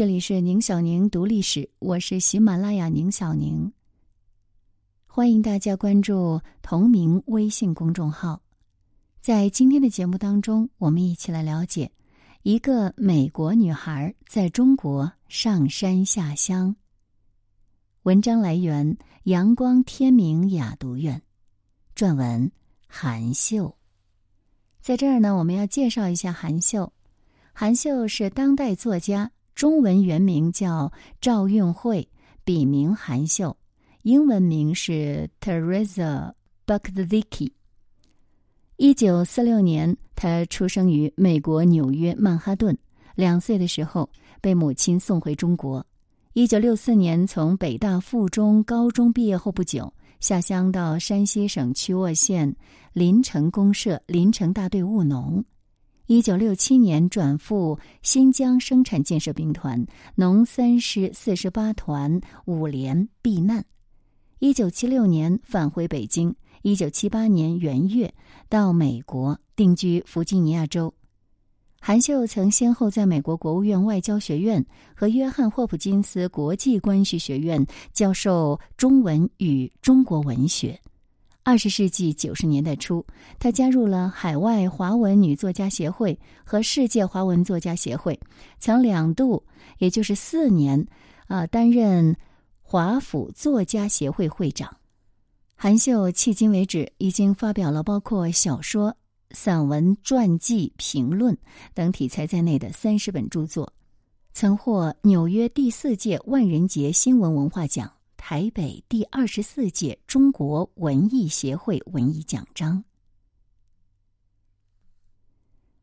这里是宁小宁读历史，我是喜马拉雅宁小宁。欢迎大家关注同名微信公众号。在今天的节目当中，我们一起来了解一个美国女孩在中国上山下乡。文章来源：阳光天明雅读院，撰文：韩秀。在这儿呢，我们要介绍一下韩秀。韩秀是当代作家。中文原名叫赵运慧，笔名韩秀，英文名是 Teresa Buczicki。一九四六年，他出生于美国纽约曼哈顿。两岁的时候，被母亲送回中国。一九六四年，从北大附中高中毕业后不久，下乡到山西省曲沃县临城公社临城大队务农。一九六七年转赴新疆生产建设兵团农三师四十八团五连避难。一九七六年返回北京。一九七八年元月到美国定居弗吉尼亚州。韩秀曾先后在美国国务院外交学院和约翰霍普金斯国际关系学院教授中文与中国文学。二十世纪九十年代初，她加入了海外华文女作家协会和世界华文作家协会，曾两度，也就是四年，啊，担任华府作家协会会长。韩秀迄今为止已经发表了包括小说、散文、传记、评论等题材在内的三十本著作，曾获纽约第四届万人节新闻文化奖。台北第二十四届中国文艺协会文艺奖章。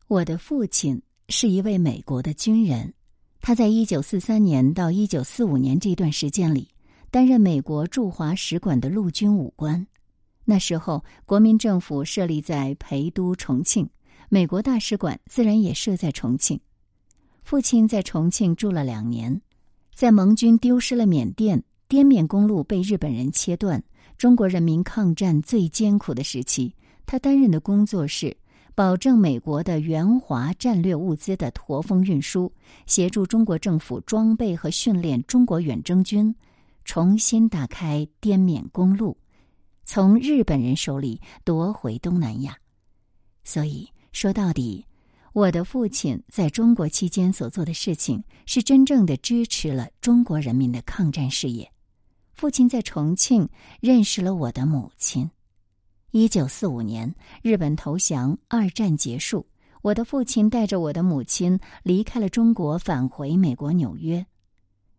我的父亲是一位美国的军人，他在一九四三年到一九四五年这段时间里担任美国驻华使馆的陆军武官。那时候，国民政府设立在陪都重庆，美国大使馆自然也设在重庆。父亲在重庆住了两年，在盟军丢失了缅甸。滇缅公路被日本人切断，中国人民抗战最艰苦的时期，他担任的工作是保证美国的援华战略物资的驼峰运输，协助中国政府装备和训练中国远征军，重新打开滇缅公路，从日本人手里夺回东南亚。所以说到底，我的父亲在中国期间所做的事情，是真正的支持了中国人民的抗战事业。父亲在重庆认识了我的母亲。一九四五年，日本投降，二战结束，我的父亲带着我的母亲离开了中国，返回美国纽约。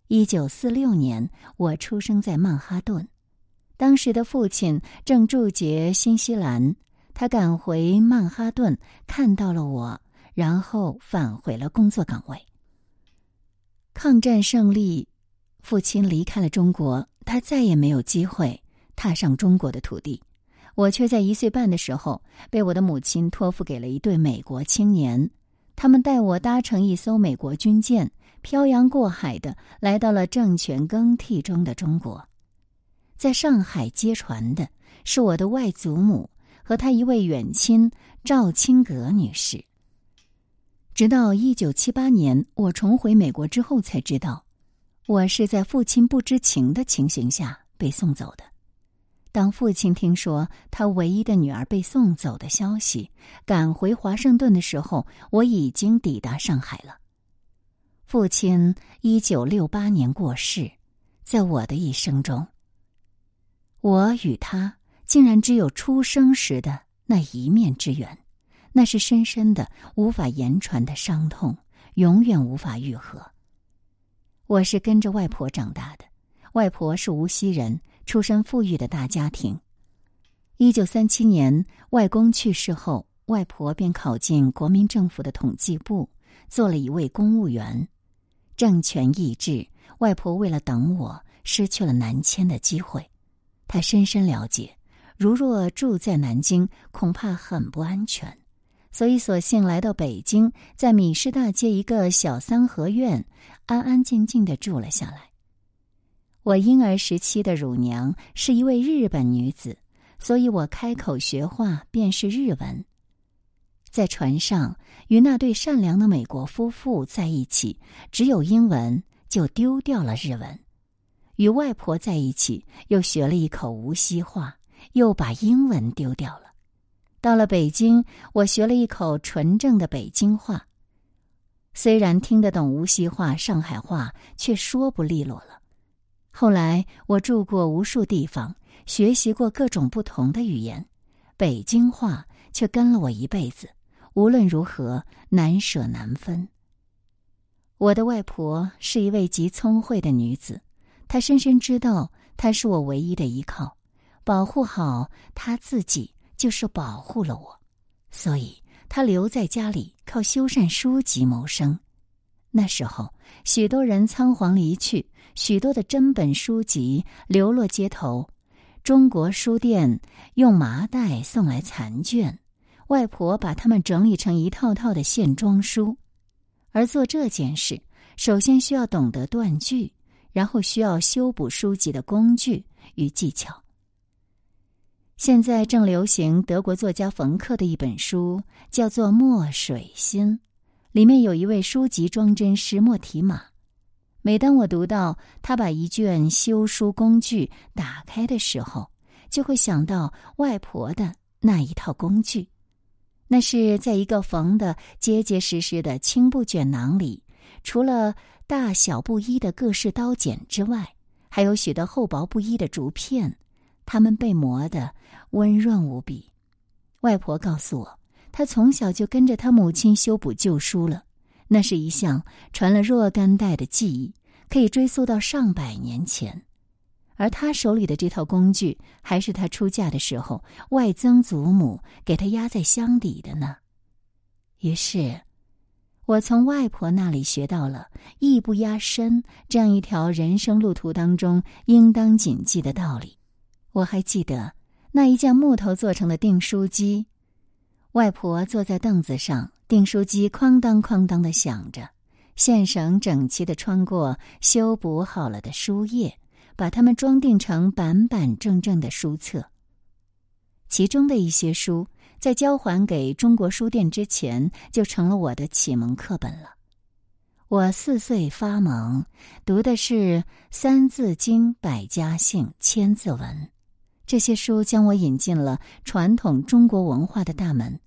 一九四六年，我出生在曼哈顿，当时的父亲正驻节新西兰，他赶回曼哈顿看到了我，然后返回了工作岗位。抗战胜利，父亲离开了中国。他再也没有机会踏上中国的土地，我却在一岁半的时候被我的母亲托付给了一对美国青年，他们带我搭乘一艘美国军舰，漂洋过海的来到了政权更替中的中国。在上海接船的是我的外祖母和她一位远亲赵青阁女士。直到一九七八年我重回美国之后，才知道。我是在父亲不知情的情形下被送走的。当父亲听说他唯一的女儿被送走的消息，赶回华盛顿的时候，我已经抵达上海了。父亲一九六八年过世，在我的一生中，我与他竟然只有出生时的那一面之缘，那是深深的、无法言传的伤痛，永远无法愈合。我是跟着外婆长大的，外婆是无锡人，出身富裕的大家庭。一九三七年，外公去世后，外婆便考进国民政府的统计部，做了一位公务员。政权易帜，外婆为了等我，失去了南迁的机会。她深深了解，如若住在南京，恐怕很不安全。所以，索性来到北京，在米市大街一个小三合院，安安静静的住了下来。我婴儿时期的乳娘是一位日本女子，所以我开口学话便是日文。在船上与那对善良的美国夫妇在一起，只有英文，就丢掉了日文。与外婆在一起，又学了一口无锡话，又把英文丢掉了。到了北京，我学了一口纯正的北京话，虽然听得懂无锡话、上海话，却说不利落了。后来我住过无数地方，学习过各种不同的语言，北京话却跟了我一辈子，无论如何难舍难分。我的外婆是一位极聪慧的女子。她深深知道，她是我唯一的依靠，保护好她自己就是保护了我，所以他留在家里靠修缮书籍谋生。那时候，许多人仓皇离去，许多的珍本书籍流落街头，中国书店用麻袋送来残卷，外婆把它们整理成一套套的线装书。而做这件事，首先需要懂得断句。然后需要修补书籍的工具与技巧。现在正流行德国作家冯克的一本书，叫做《墨水心》，里面有一位书籍装帧师莫提马。每当我读到他把一卷修书工具打开的时候，就会想到外婆的那一套工具。那是在一个缝的结结实实的青布卷囊里，除了。大小不一的各式刀剪之外，还有许多厚薄不一的竹片，它们被磨得温润无比。外婆告诉我，她从小就跟着她母亲修补旧书了，那是一项传了若干代的技艺，可以追溯到上百年前。而她手里的这套工具，还是她出嫁的时候外曾祖母给她压在箱底的呢。于是。我从外婆那里学到了“艺不压身”这样一条人生路途当中应当谨记的道理。我还记得那一架木头做成的订书机，外婆坐在凳子上，订书机哐当哐当的响着，线绳整齐的穿过修补好了的书页，把它们装订成板板正正的书册。其中的一些书。在交还给中国书店之前，就成了我的启蒙课本了。我四岁发蒙，读的是《三字经》《百家姓》《千字文》，这些书将我引进了传统中国文化的大门。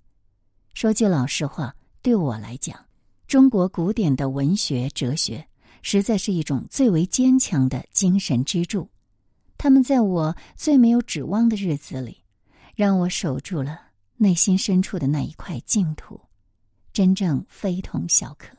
说句老实话，对我来讲，中国古典的文学哲学，实在是一种最为坚强的精神支柱。他们在我最没有指望的日子里，让我守住了。内心深处的那一块净土，真正非同小可。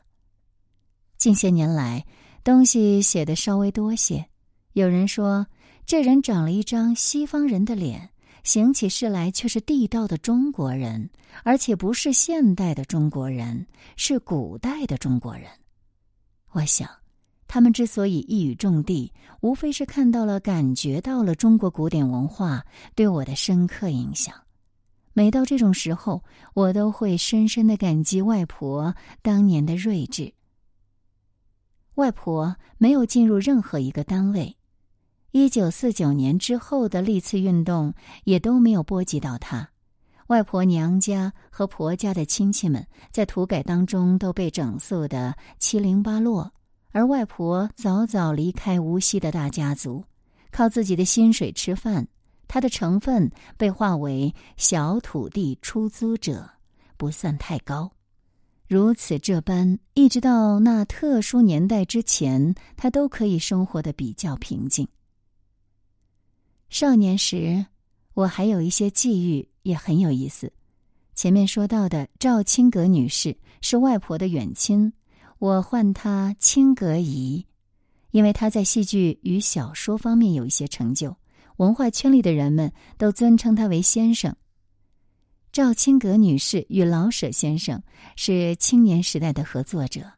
近些年来，东西写的稍微多些。有人说，这人长了一张西方人的脸，行起事来却是地道的中国人，而且不是现代的中国人，是古代的中国人。我想，他们之所以一语中的，无非是看到了、感觉到了中国古典文化对我的深刻影响。每到这种时候，我都会深深的感激外婆当年的睿智。外婆没有进入任何一个单位，一九四九年之后的历次运动也都没有波及到她。外婆娘家和婆家的亲戚们在土改当中都被整肃的七零八落，而外婆早早离开无锡的大家族，靠自己的薪水吃饭。她的成分被划为小土地出租者，不算太高。如此这般，一直到那特殊年代之前，他都可以生活的比较平静。少年时，我还有一些际遇也很有意思。前面说到的赵青阁女士是外婆的远亲，我唤她青阁姨，因为她在戏剧与小说方面有一些成就。文化圈里的人们都尊称她为先生。赵青阁女士与老舍先生是青年时代的合作者，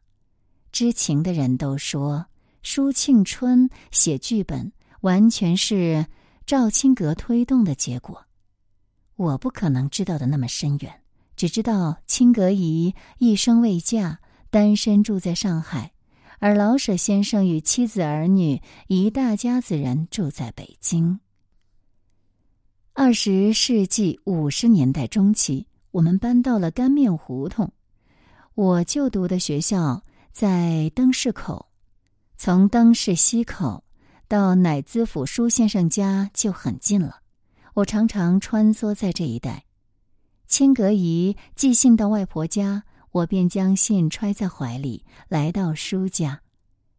知情的人都说，舒庆春写剧本完全是赵青阁推动的结果。我不可能知道的那么深远，只知道青阁姨一生未嫁，单身住在上海，而老舍先生与妻子儿女一大家子人住在北京。二十世纪五十年代中期，我们搬到了干面胡同。我就读的学校在灯市口，从灯市西口到乃兹府舒先生家就很近了。我常常穿梭在这一带。亲隔仪寄信到外婆家，我便将信揣在怀里，来到舒家。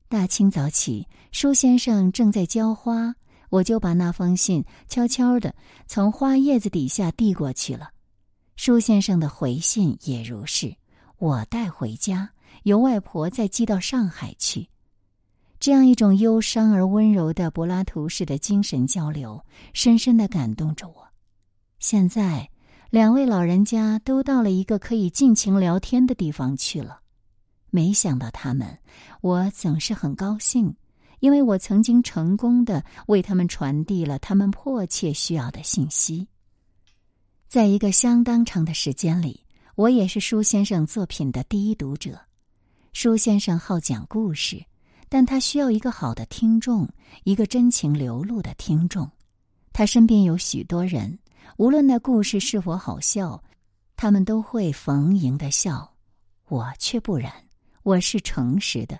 大清早起，舒先生正在浇花，我就把那封信悄悄的从花叶子底下递过去了。舒先生的回信也如是，我带回家，由外婆再寄到上海去。这样一种忧伤而温柔的柏拉图式的精神交流，深深的感动着我。现在，两位老人家都到了一个可以尽情聊天的地方去了。没想到他们，我总是很高兴，因为我曾经成功的为他们传递了他们迫切需要的信息。在一个相当长的时间里，我也是舒先生作品的第一读者。舒先生好讲故事。但他需要一个好的听众，一个真情流露的听众。他身边有许多人，无论那故事是否好笑，他们都会逢迎的笑。我却不然，我是诚实的。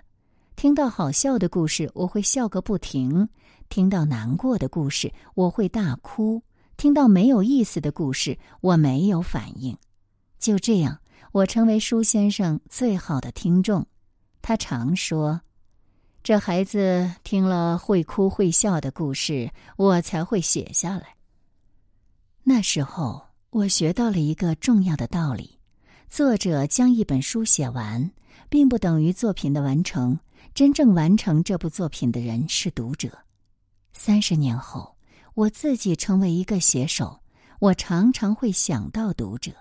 听到好笑的故事，我会笑个不停；听到难过的故事，我会大哭；听到没有意思的故事，我没有反应。就这样，我成为舒先生最好的听众。他常说。这孩子听了会哭会笑的故事，我才会写下来。那时候，我学到了一个重要的道理：作者将一本书写完，并不等于作品的完成。真正完成这部作品的人是读者。三十年后，我自己成为一个写手，我常常会想到读者，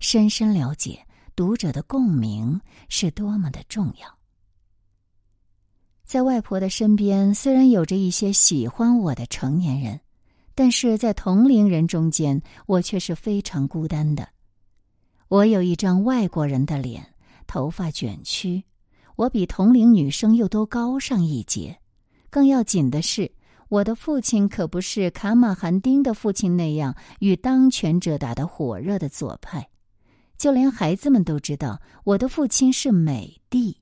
深深了解读者的共鸣是多么的重要。在外婆的身边，虽然有着一些喜欢我的成年人，但是在同龄人中间，我却是非常孤单的。我有一张外国人的脸，头发卷曲，我比同龄女生又都高上一截。更要紧的是，我的父亲可不是卡马罕丁的父亲那样与当权者打得火热的左派，就连孩子们都知道我的父亲是美帝。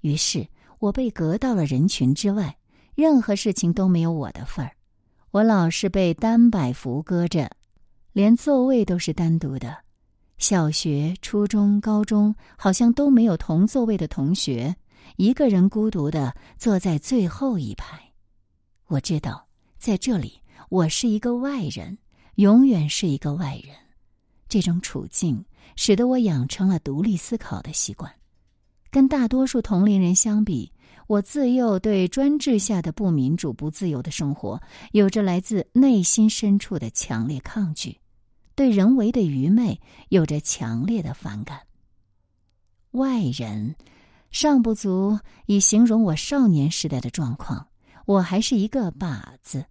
于是。我被隔到了人群之外，任何事情都没有我的份儿。我老是被单摆扶搁着，连座位都是单独的。小学、初中、高中好像都没有同座位的同学，一个人孤独的坐在最后一排。我知道，在这里我是一个外人，永远是一个外人。这种处境使得我养成了独立思考的习惯。跟大多数同龄人相比，我自幼对专制下的不民主、不自由的生活有着来自内心深处的强烈抗拒，对人为的愚昧有着强烈的反感。外人尚不足以形容我少年时代的状况，我还是一个靶子，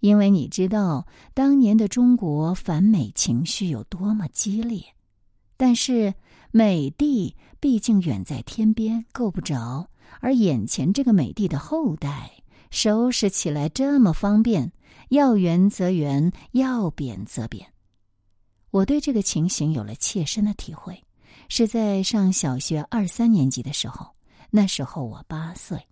因为你知道当年的中国反美情绪有多么激烈，但是。美帝毕竟远在天边，够不着；而眼前这个美帝的后代，收拾起来这么方便，要圆则圆，要扁则扁。我对这个情形有了切身的体会，是在上小学二三年级的时候。那时候我八岁。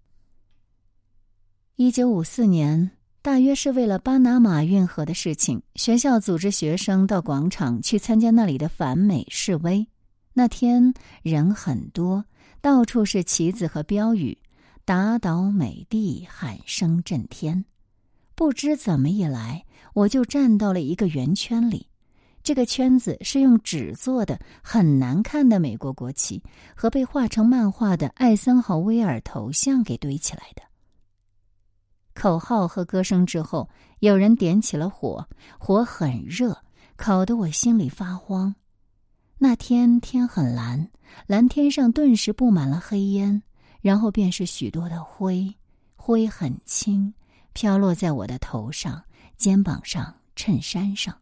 一九五四年，大约是为了巴拿马运河的事情，学校组织学生到广场去参加那里的反美示威。那天人很多，到处是旗子和标语，“打倒美帝”喊声震天。不知怎么一来，我就站到了一个圆圈里。这个圈子是用纸做的，很难看的美国国旗和被画成漫画的艾森豪威尔头像给堆起来的。口号和歌声之后，有人点起了火，火很热，烤得我心里发慌。那天天很蓝，蓝天上顿时布满了黑烟，然后便是许多的灰，灰很轻，飘落在我的头上、肩膀上、衬衫上。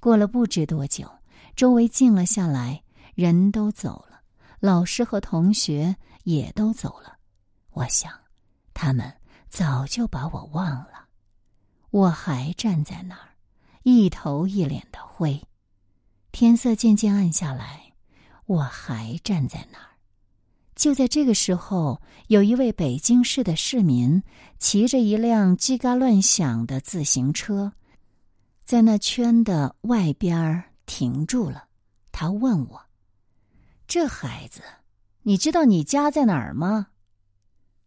过了不知多久，周围静了下来，人都走了，老师和同学也都走了。我想，他们早就把我忘了，我还站在那儿，一头一脸的灰。天色渐渐暗下来，我还站在那儿。就在这个时候，有一位北京市的市民骑着一辆叽嘎乱响的自行车，在那圈的外边停住了。他问我：“这孩子，你知道你家在哪儿吗？”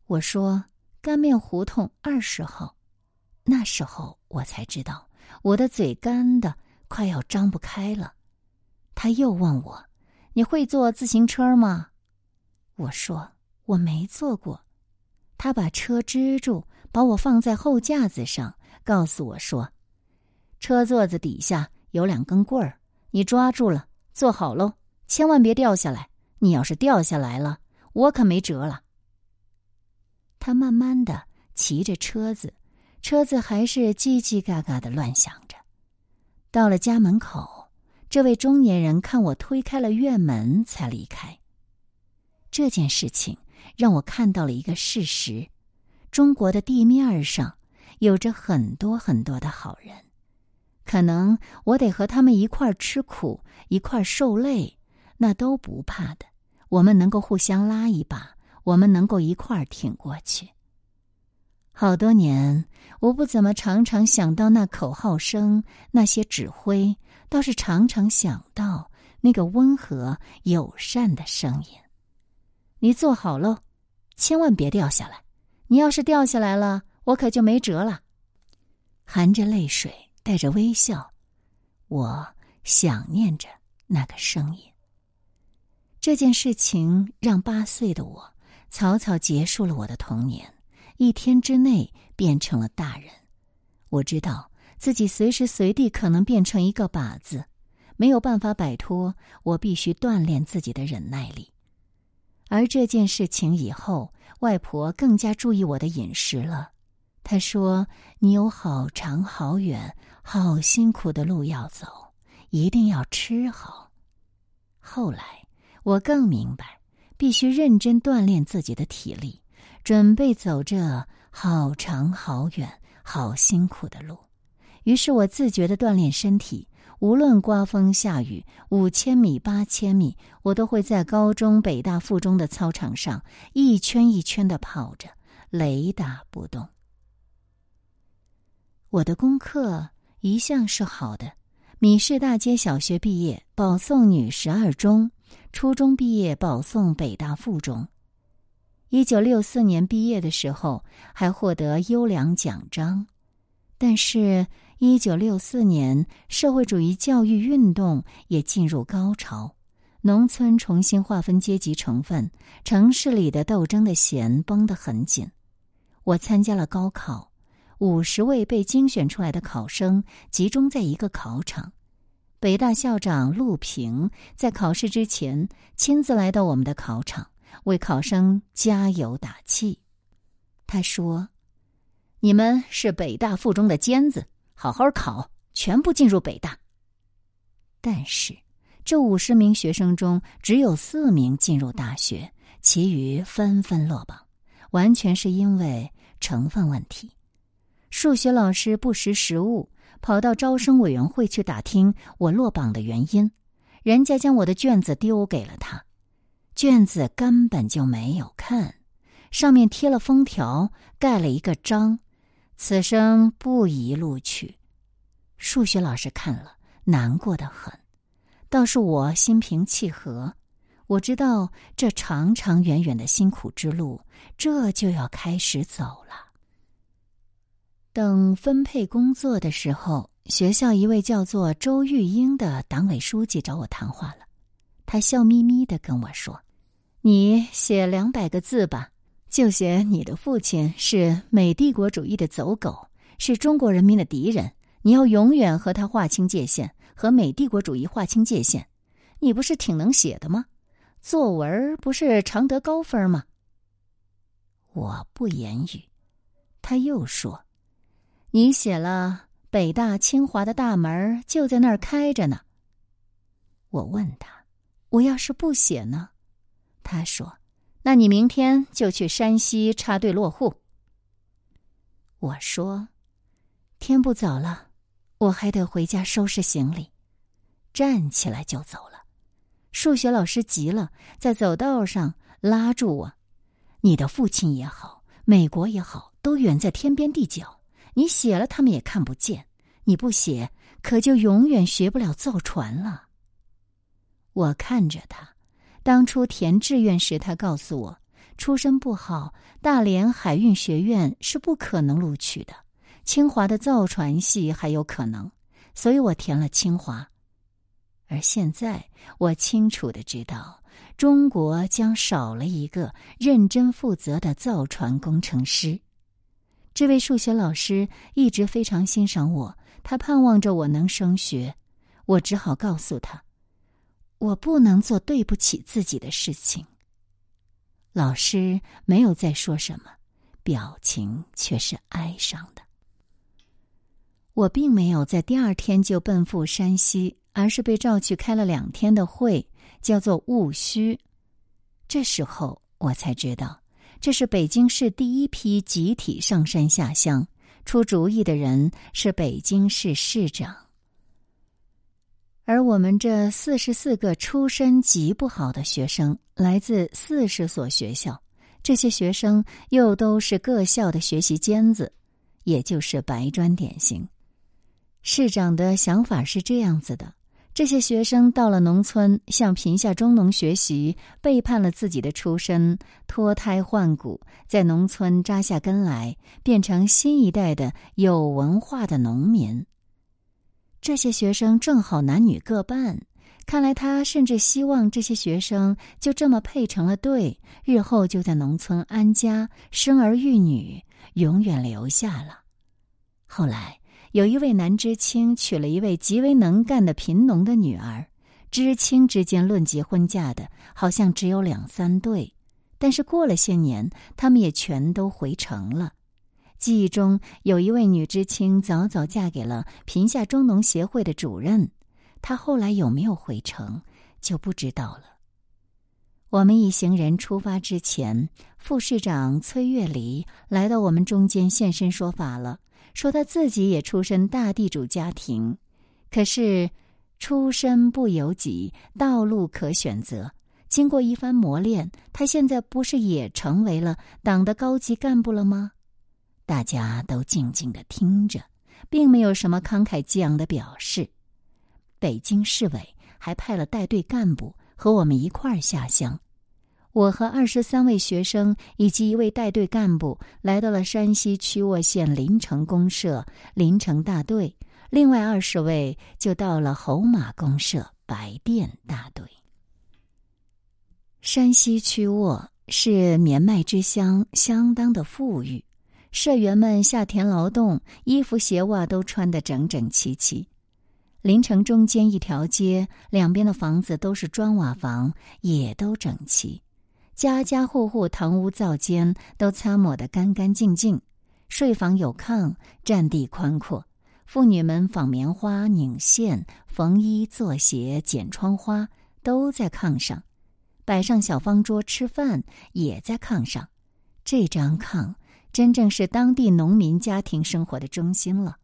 我说：“干面胡同二十号。”那时候我才知道，我的嘴干的快要张不开了。他又问我：“你会坐自行车吗？”我说我没坐过，他把车支住，把我放在后架子上，告诉我说：“车座子底下有两根棍儿，你抓住了，坐好喽，千万别掉下来。你要是掉下来了，我可没辙了。”他慢慢的骑着车子，车子还是叽叽嘎嘎的乱响着。到了家门口，这位中年人看我推开了院门，才离开。这件事情让我看到了一个事实：中国的地面上有着很多很多的好人，可能我得和他们一块吃苦，一块受累，那都不怕的。我们能够互相拉一把，我们能够一块挺过去。好多年，我不怎么常常想到那口号声，那些指挥，倒是常常想到那个温和友善的声音。你坐好喽，千万别掉下来。你要是掉下来了，我可就没辙了。含着泪水，带着微笑，我想念着那个声音。这件事情让八岁的我草草结束了我的童年，一天之内变成了大人。我知道自己随时随地可能变成一个靶子，没有办法摆脱，我必须锻炼自己的忍耐力。而这件事情以后，外婆更加注意我的饮食了。她说：“你有好长好远、好辛苦的路要走，一定要吃好。”后来，我更明白，必须认真锻炼自己的体力，准备走这好长好远、好辛苦的路。于是我自觉的锻炼身体。无论刮风下雨，五千米、八千米，我都会在高中、北大附中的操场上一圈一圈的跑着，雷打不动。我的功课一向是好的，米市大街小学毕业，保送女十二中；初中毕业，保送北大附中。一九六四年毕业的时候，还获得优良奖章，但是。一九六四年，社会主义教育运动也进入高潮，农村重新划分阶级成分，城市里的斗争的弦绷得很紧。我参加了高考，五十位被精选出来的考生集中在一个考场，北大校长陆平在考试之前亲自来到我们的考场，为考生加油打气。他说：“你们是北大附中的尖子。”好好考，全部进入北大。但是，这五十名学生中只有四名进入大学，其余纷纷落榜，完全是因为成分问题。数学老师不识时务，跑到招生委员会去打听我落榜的原因，人家将我的卷子丢给了他，卷子根本就没有看，上面贴了封条，盖了一个章。此生不宜录取，数学老师看了难过的很，倒是我心平气和。我知道这长长远远的辛苦之路，这就要开始走了。等分配工作的时候，学校一位叫做周玉英的党委书记找我谈话了，他笑眯眯的跟我说：“你写两百个字吧。”就写你的父亲是美帝国主义的走狗，是中国人民的敌人。你要永远和他划清界限，和美帝国主义划清界限。你不是挺能写的吗？作文不是常得高分吗？我不言语。他又说：“你写了北大、清华的大门就在那儿开着呢。”我问他：“我要是不写呢？”他说。那你明天就去山西插队落户。我说：“天不早了，我还得回家收拾行李。”站起来就走了。数学老师急了，在走道上拉住我：“你的父亲也好，美国也好，都远在天边地角，你写了他们也看不见。你不写，可就永远学不了造船了。”我看着他，当初填志愿时，他告诉我，出身不好，大连海运学院是不可能录取的，清华的造船系还有可能，所以我填了清华。而现在，我清楚的知道，中国将少了一个认真负责的造船工程师。这位数学老师一直非常欣赏我，他盼望着我能升学。我只好告诉他，我不能做对不起自己的事情。老师没有再说什么，表情却是哀伤的。我并没有在第二天就奔赴山西。而是被召去开了两天的会，叫做戊戌。这时候我才知道，这是北京市第一批集体上山下乡。出主意的人是北京市市长，而我们这四十四个出身极不好的学生，来自四十所学校，这些学生又都是各校的学习尖子，也就是白砖典型。市长的想法是这样子的。这些学生到了农村，向贫下中农学习，背叛了自己的出身，脱胎换骨，在农村扎下根来，变成新一代的有文化的农民。这些学生正好男女各半，看来他甚至希望这些学生就这么配成了对，日后就在农村安家，生儿育女，永远留下了。后来。有一位男知青娶了一位极为能干的贫农的女儿，知青之间论结婚嫁的，好像只有两三对。但是过了些年，他们也全都回城了。记忆中有一位女知青早早嫁给了贫下中农协会的主任，她后来有没有回城就不知道了。我们一行人出发之前，副市长崔月离来到我们中间现身说法了。说他自己也出身大地主家庭，可是出身不由己，道路可选择。经过一番磨练，他现在不是也成为了党的高级干部了吗？大家都静静的听着，并没有什么慷慨激昂的表示。北京市委还派了带队干部和我们一块儿下乡。我和二十三位学生以及一位带队干部来到了山西曲沃县临城公社临城大队，另外二十位就到了侯马公社白店大队。山西曲沃是绵麦之乡，相当的富裕，社员们下田劳动，衣服鞋袜都穿得整整齐齐。临城中间一条街，两边的房子都是砖瓦房，也都整齐。家家户户堂屋灶间都擦抹得干干净净，睡房有炕，占地宽阔。妇女们纺棉花、拧线、缝衣、做鞋、剪窗花，都在炕上。摆上小方桌吃饭，也在炕上。这张炕真正是当地农民家庭生活的中心了。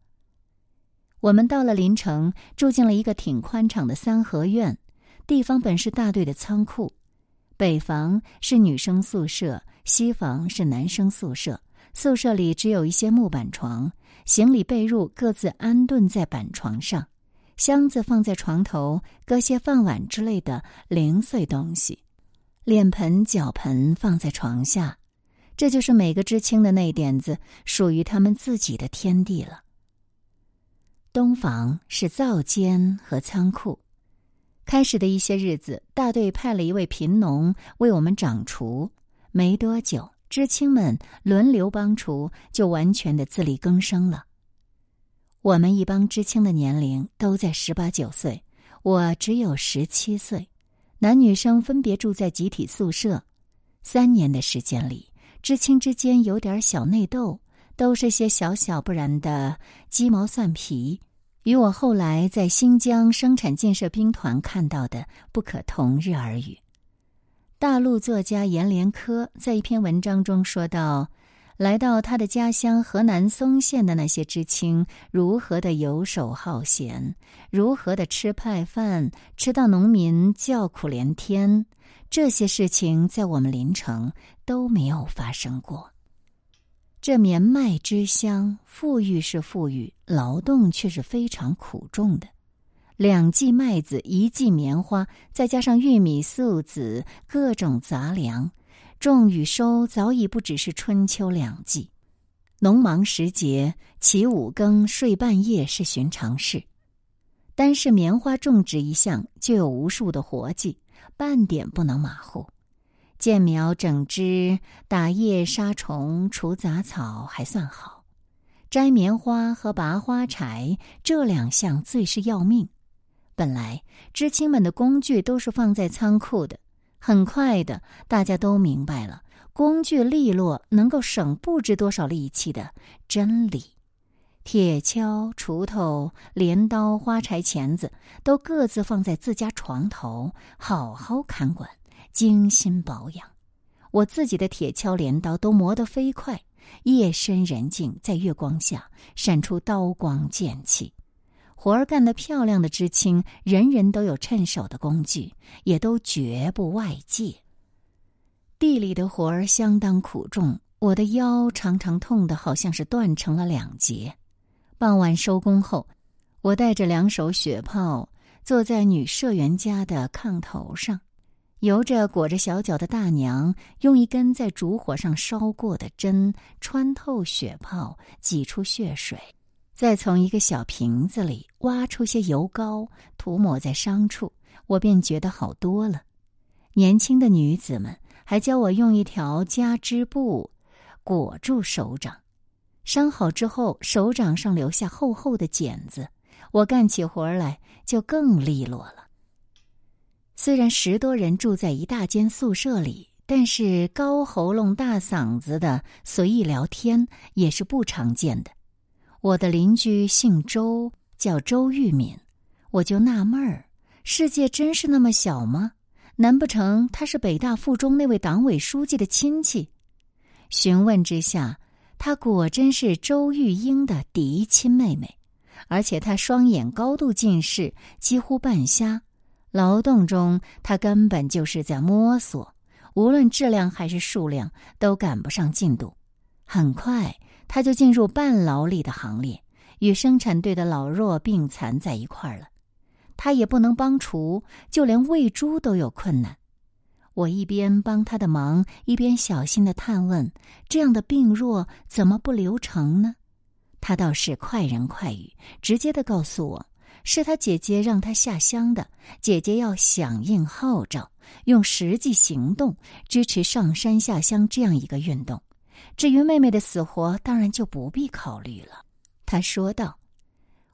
我们到了临城，住进了一个挺宽敞的三合院，地方本是大队的仓库。北房是女生宿舍，西房是男生宿舍。宿舍里只有一些木板床，行李被褥各自安顿在板床上，箱子放在床头，搁些饭碗之类的零碎东西，脸盆、脚盆放在床下。这就是每个知青的那点子，属于他们自己的天地了。东房是灶间和仓库。开始的一些日子，大队派了一位贫农为我们掌厨。没多久，知青们轮流帮厨，就完全的自力更生了。我们一帮知青的年龄都在十八九岁，我只有十七岁。男女生分别住在集体宿舍。三年的时间里，知青之间有点小内斗，都是些小小不然的鸡毛蒜皮。与我后来在新疆生产建设兵团看到的不可同日而语。大陆作家阎连科在一篇文章中说道：“来到他的家乡河南嵩县的那些知青如何的游手好闲，如何的吃派饭，吃到农民叫苦连天，这些事情在我们临城都没有发生过。这棉麦之乡，富裕是富裕，劳动却是非常苦重的。两季麦子，一季棉花，再加上玉米、粟子，各种杂粮。种与收早已不只是春秋两季，农忙时节起五更睡半夜是寻常事。单是棉花种植一项就有无数的活计，半点不能马虎。建苗、整枝、打叶、杀虫、除杂草还算好，摘棉花和拔花柴这两项最是要命。本来知青们的工具都是放在仓库的。很快的，大家都明白了工具利落能够省不知多少力气的真理。铁锹、锄头、镰刀、花柴、钳子都各自放在自家床头，好好看管，精心保养。我自己的铁锹、镰刀都磨得飞快，夜深人静，在月光下闪出刀光剑气。活儿干得漂亮的知青，人人都有趁手的工具，也都绝不外借。地里的活儿相当苦重，我的腰常常痛得好像是断成了两截。傍晚收工后，我带着两手血泡，坐在女社员家的炕头上，由着裹着小脚的大娘，用一根在烛火上烧过的针穿透血泡，挤出血水。再从一个小瓶子里挖出些油膏，涂抹在伤处，我便觉得好多了。年轻的女子们还教我用一条加织布裹住手掌，伤好之后，手掌上留下厚厚的茧子，我干起活来就更利落了。虽然十多人住在一大间宿舍里，但是高喉咙、大嗓子的随意聊天也是不常见的。我的邻居姓周，叫周玉敏，我就纳闷儿：世界真是那么小吗？难不成他是北大附中那位党委书记的亲戚？询问之下，他果真是周玉英的嫡亲妹妹，而且他双眼高度近视，几乎半瞎。劳动中，他根本就是在摸索，无论质量还是数量，都赶不上进度。很快。他就进入半劳力的行列，与生产队的老弱病残在一块儿了。他也不能帮厨，就连喂猪都有困难。我一边帮他的忙，一边小心的探问：这样的病弱怎么不留成呢？他倒是快人快语，直接的告诉我，是他姐姐让他下乡的。姐姐要响应号召，用实际行动支持上山下乡这样一个运动。至于妹妹的死活，当然就不必考虑了。他说道：“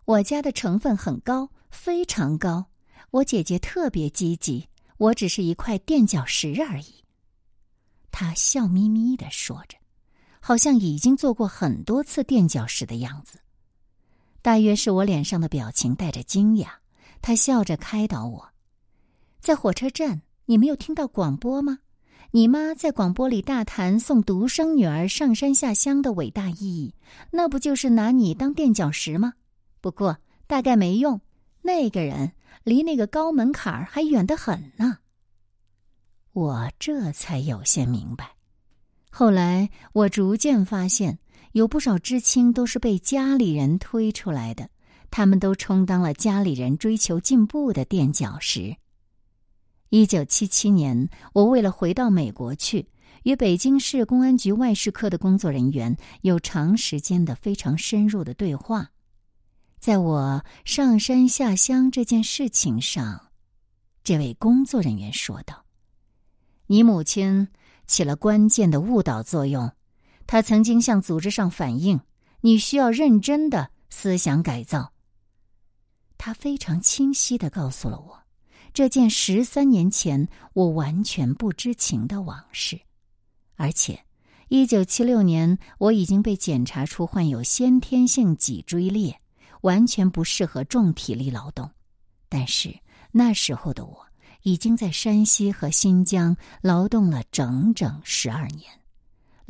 我家的成分很高，非常高。我姐姐特别积极，我只是一块垫脚石而已。”他笑眯眯的说着，好像已经做过很多次垫脚石的样子。大约是我脸上的表情带着惊讶，他笑着开导我：“在火车站，你没有听到广播吗？”你妈在广播里大谈送独生女儿上山下乡的伟大意义，那不就是拿你当垫脚石吗？不过大概没用，那个人离那个高门槛还远得很呢。我这才有些明白。后来我逐渐发现，有不少知青都是被家里人推出来的，他们都充当了家里人追求进步的垫脚石。一九七七年，我为了回到美国去，与北京市公安局外事科的工作人员有长时间的、非常深入的对话。在我上山下乡这件事情上，这位工作人员说道：“你母亲起了关键的误导作用，他曾经向组织上反映，你需要认真的思想改造。”他非常清晰的告诉了我。这件十三年前我完全不知情的往事，而且，一九七六年我已经被检查出患有先天性脊椎裂，完全不适合重体力劳动。但是那时候的我已经在山西和新疆劳动了整整十二年，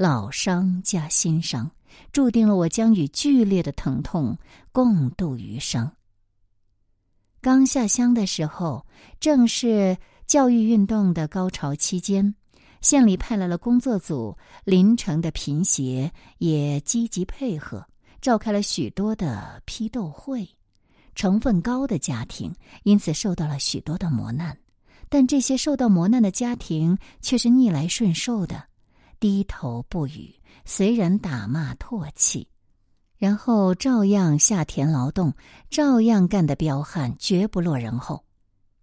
老伤加新伤，注定了我将与剧烈的疼痛共度余生。刚下乡的时候，正是教育运动的高潮期间，县里派来了工作组，临城的贫协也积极配合，召开了许多的批斗会。成分高的家庭因此受到了许多的磨难，但这些受到磨难的家庭却是逆来顺受的，低头不语，虽然打骂唾弃。然后照样下田劳动，照样干得彪悍，绝不落人后。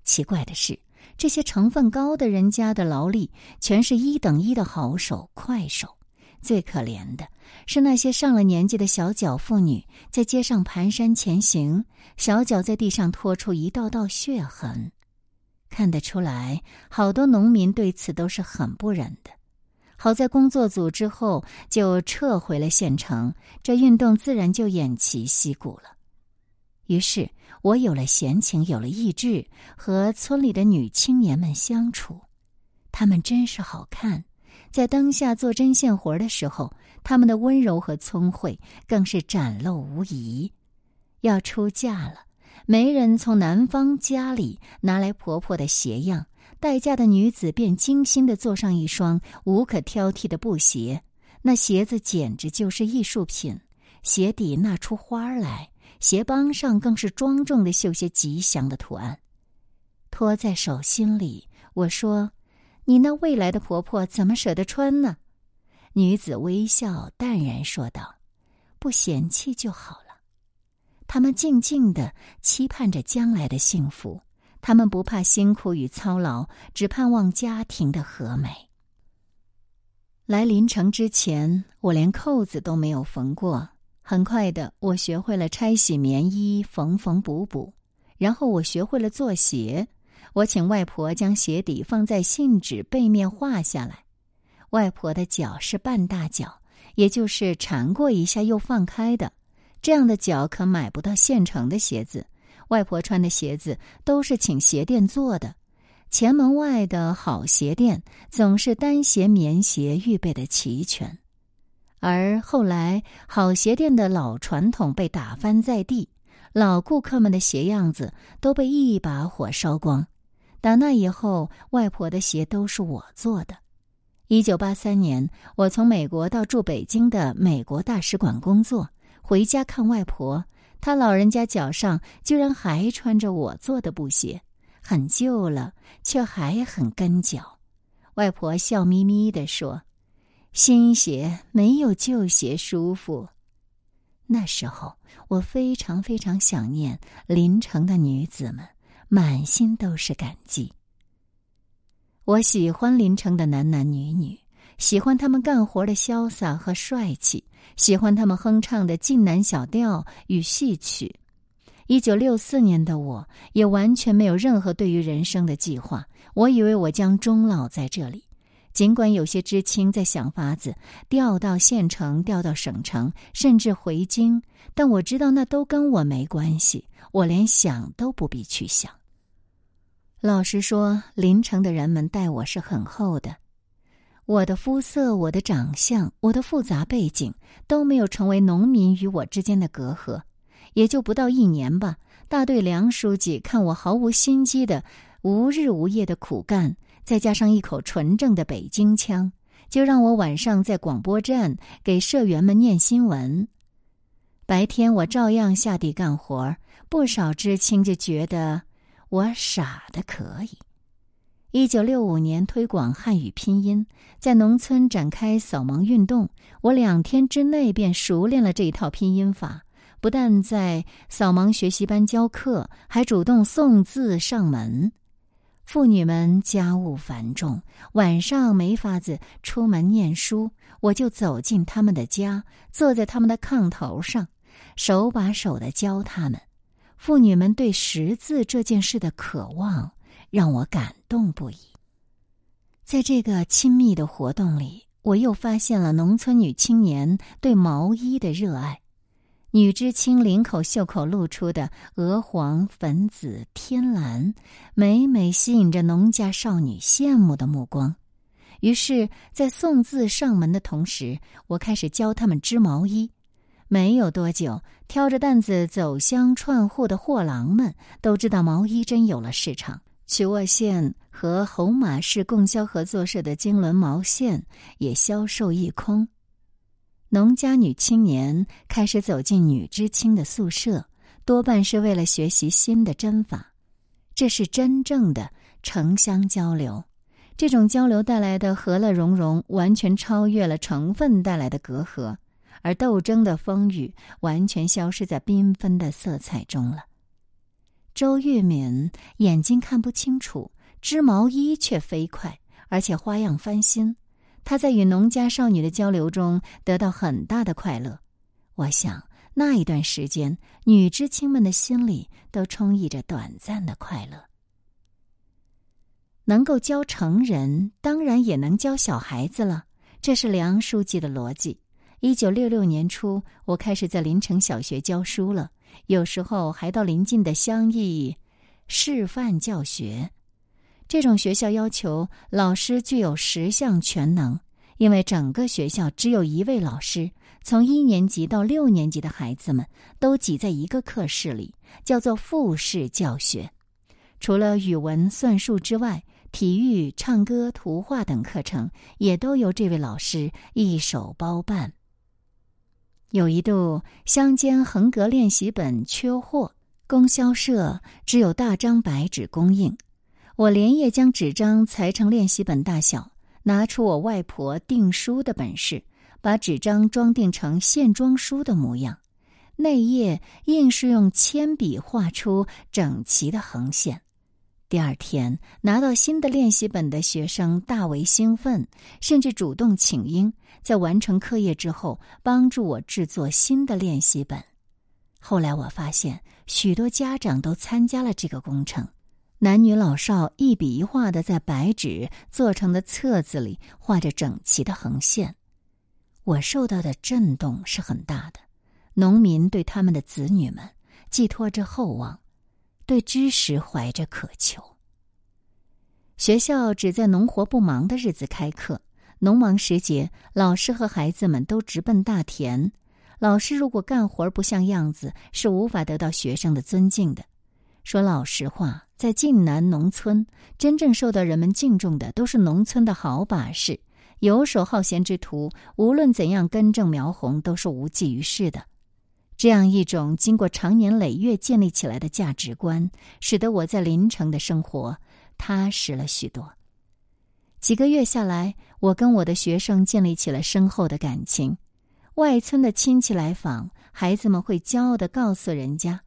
奇怪的是，这些成分高的人家的劳力，全是一等一的好手、快手。最可怜的是那些上了年纪的小脚妇女，在街上蹒跚前行，小脚在地上拖出一道道血痕。看得出来，好多农民对此都是很不忍的。好在工作组之后就撤回了县城，这运动自然就偃旗息鼓了。于是我有了闲情，有了意志，和村里的女青年们相处。她们真是好看，在灯下做针线活的时候，她们的温柔和聪慧更是展露无遗。要出嫁了，媒人从男方家里拿来婆婆的鞋样。待嫁的女子便精心的做上一双无可挑剔的布鞋，那鞋子简直就是艺术品。鞋底纳出花来，鞋帮上更是庄重的绣些吉祥的图案。托在手心里，我说：“你那未来的婆婆怎么舍得穿呢？”女子微笑淡然说道：“不嫌弃就好了。”他们静静的期盼着将来的幸福。他们不怕辛苦与操劳，只盼望家庭的和美。来临城之前，我连扣子都没有缝过。很快的，我学会了拆洗棉衣，缝缝补补。然后我学会了做鞋。我请外婆将鞋底放在信纸背面画下来。外婆的脚是半大脚，也就是缠过一下又放开的。这样的脚可买不到现成的鞋子。外婆穿的鞋子都是请鞋店做的，前门外的好鞋店总是单鞋、棉鞋预备的齐全。而后来，好鞋店的老传统被打翻在地，老顾客们的鞋样子都被一把火烧光。打那以后，外婆的鞋都是我做的。一九八三年，我从美国到驻北京的美国大使馆工作，回家看外婆。他老人家脚上居然还穿着我做的布鞋，很旧了，却还很跟脚。外婆笑眯眯地说：“新鞋没有旧鞋舒服。”那时候，我非常非常想念临城的女子们，满心都是感激。我喜欢临城的男男女女。喜欢他们干活的潇洒和帅气，喜欢他们哼唱的晋南小调与戏曲。一九六四年的我，也完全没有任何对于人生的计划。我以为我将终老在这里，尽管有些知青在想法子调到县城、调到省城，甚至回京，但我知道那都跟我没关系，我连想都不必去想。老实说，临城的人们待我是很厚的。我的肤色、我的长相、我的复杂背景都没有成为农民与我之间的隔阂，也就不到一年吧。大队梁书记看我毫无心机的无日无夜的苦干，再加上一口纯正的北京腔，就让我晚上在广播站给社员们念新闻，白天我照样下地干活不少知青就觉得我傻的可以。一九六五年推广汉语拼音，在农村展开扫盲运动。我两天之内便熟练了这一套拼音法，不但在扫盲学习班教课，还主动送字上门。妇女们家务繁重，晚上没法子出门念书，我就走进他们的家，坐在他们的炕头上，手把手的教他们。妇女们对识字这件事的渴望。让我感动不已。在这个亲密的活动里，我又发现了农村女青年对毛衣的热爱。女知青领口、袖口露出的鹅黄、粉紫、天蓝，每每吸引着农家少女羡慕的目光。于是，在送字上门的同时，我开始教他们织毛衣。没有多久，挑着担子走乡串户的货郎们都知道毛衣真有了市场。曲沃县和侯马市供销合作社的经纶毛线也销售一空。农家女青年开始走进女知青的宿舍，多半是为了学习新的针法。这是真正的城乡交流。这种交流带来的和乐融融，完全超越了成分带来的隔阂，而斗争的风雨完全消失在缤纷的色彩中了。周玉敏眼睛看不清楚，织毛衣却飞快，而且花样翻新。她在与农家少女的交流中得到很大的快乐。我想那一段时间，女知青们的心里都充溢着短暂的快乐。能够教成人，当然也能教小孩子了。这是梁书记的逻辑。一九六六年初，我开始在临城小学教书了，有时候还到临近的乡义示范教学。这种学校要求老师具有十项全能，因为整个学校只有一位老师，从一年级到六年级的孩子们都挤在一个课室里，叫做复式教学。除了语文、算术之外，体育、唱歌、图画等课程也都由这位老师一手包办。有一度，乡间横格练习本缺货，供销社只有大张白纸供应。我连夜将纸张裁成练习本大小，拿出我外婆订书的本事，把纸张装订成线装书的模样。内页硬是用铅笔画出整齐的横线。第二天拿到新的练习本的学生大为兴奋，甚至主动请缨，在完成课业之后帮助我制作新的练习本。后来我发现，许多家长都参加了这个工程，男女老少一笔一画的在白纸做成的册子里画着整齐的横线。我受到的震动是很大的。农民对他们的子女们寄托着厚望。对知识怀着渴求。学校只在农活不忙的日子开课，农忙时节，老师和孩子们都直奔大田。老师如果干活不像样子，是无法得到学生的尊敬的。说老实话，在晋南农村，真正受到人们敬重的，都是农村的好把式、游手好闲之徒。无论怎样根正苗红，都是无济于事的。这样一种经过长年累月建立起来的价值观，使得我在临城的生活踏实了许多。几个月下来，我跟我的学生建立起了深厚的感情。外村的亲戚来访，孩子们会骄傲的告诉人家：“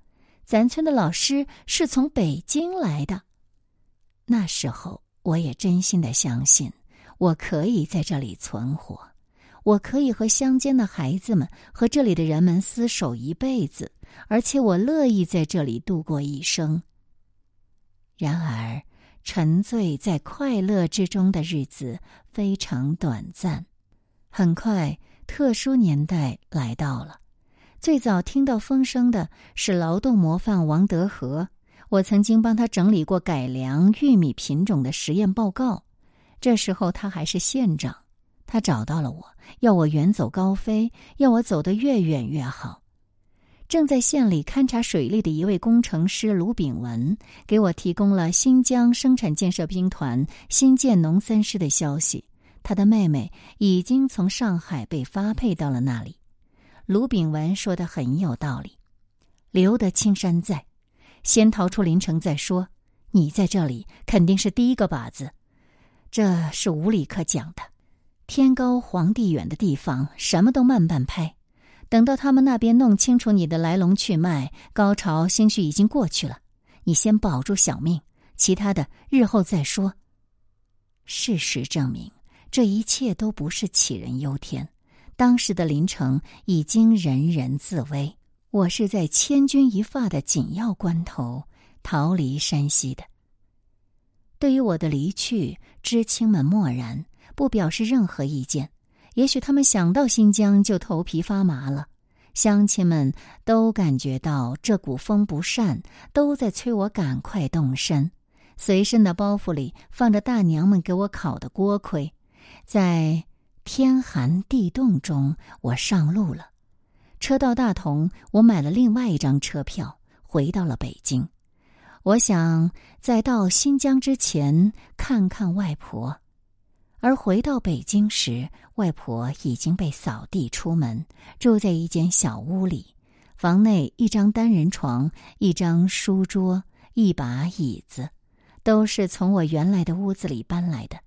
咱村的老师是从北京来的。”那时候，我也真心的相信，我可以在这里存活。我可以和乡间的孩子们和这里的人们厮守一辈子，而且我乐意在这里度过一生。然而，沉醉在快乐之中的日子非常短暂。很快，特殊年代来到了。最早听到风声的是劳动模范王德和，我曾经帮他整理过改良玉米品种的实验报告。这时候他还是县长。他找到了我，要我远走高飞，要我走得越远越好。正在县里勘察水利的一位工程师卢炳文，给我提供了新疆生产建设兵团新建农三师的消息。他的妹妹已经从上海被发配到了那里。卢炳文说的很有道理：“留得青山在，先逃出临城再说。你在这里肯定是第一个靶子，这是无理可讲的。”天高皇帝远的地方，什么都慢半拍。等到他们那边弄清楚你的来龙去脉，高潮兴许已经过去了。你先保住小命，其他的日后再说。事实证明，这一切都不是杞人忧天。当时的临城已经人人自危，我是在千钧一发的紧要关头逃离山西的。对于我的离去，知青们默然。不表示任何意见，也许他们想到新疆就头皮发麻了。乡亲们都感觉到这股风不善，都在催我赶快动身。随身的包袱里放着大娘们给我烤的锅盔，在天寒地冻中，我上路了。车到大同，我买了另外一张车票，回到了北京。我想在到新疆之前看看外婆，而回到北京时，外婆已经被扫地出门，住在一间小屋里。房内一张单人床，一张书桌，一把椅子，都是从我原来的屋子里搬来的。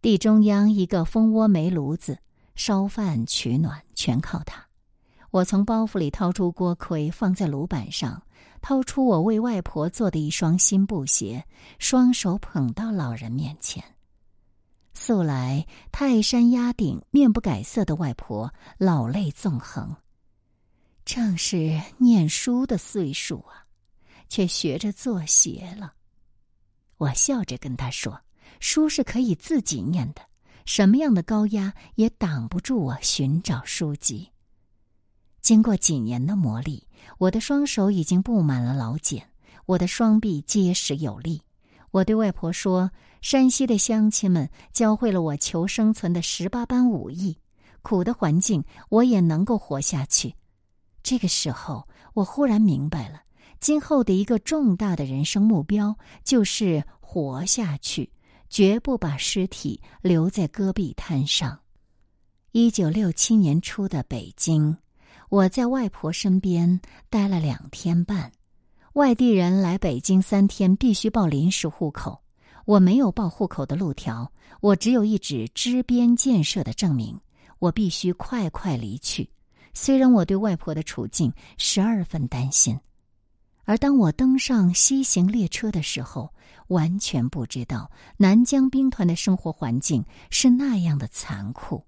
地中央一个蜂窝煤炉子，烧饭取暖全靠它。我从包袱里掏出锅盔，放在炉板上，掏出我为外婆做的一双新布鞋，双手捧到老人面前。素来泰山压顶、面不改色的外婆，老泪纵横。正是念书的岁数啊，却学着做鞋了。我笑着跟他说：“书是可以自己念的，什么样的高压也挡不住我寻找书籍。”经过几年的磨砺，我的双手已经布满了老茧，我的双臂结实有力。我对外婆说：“山西的乡亲们教会了我求生存的十八般武艺，苦的环境我也能够活下去。”这个时候，我忽然明白了，今后的一个重大的人生目标就是活下去，绝不把尸体留在戈壁滩上。一九六七年初的北京。我在外婆身边待了两天半，外地人来北京三天必须报临时户口，我没有报户口的路条，我只有一纸支边建设的证明，我必须快快离去。虽然我对外婆的处境十二分担心，而当我登上西行列车的时候，完全不知道南疆兵团的生活环境是那样的残酷，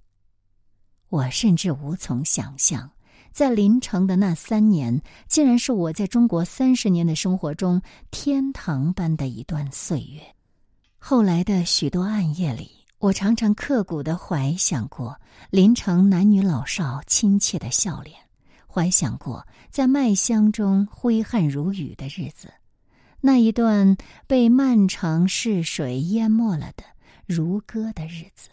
我甚至无从想象。在临城的那三年，竟然是我在中国三十年的生活中天堂般的一段岁月。后来的许多暗夜里，我常常刻骨的怀想过临城男女老少亲切的笑脸，怀想过在麦香中挥汗如雨的日子，那一段被漫长逝水淹没了的如歌的日子。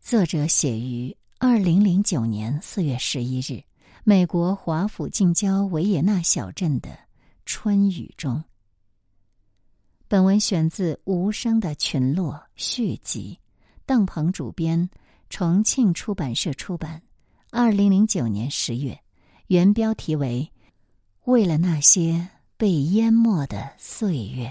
作者写于。二零零九年四月十一日，美国华府近郊维也纳小镇的春雨中。本文选自《无声的群落》续集，邓鹏主编，重庆出版社出版，二零零九年十月。原标题为《为了那些被淹没的岁月》。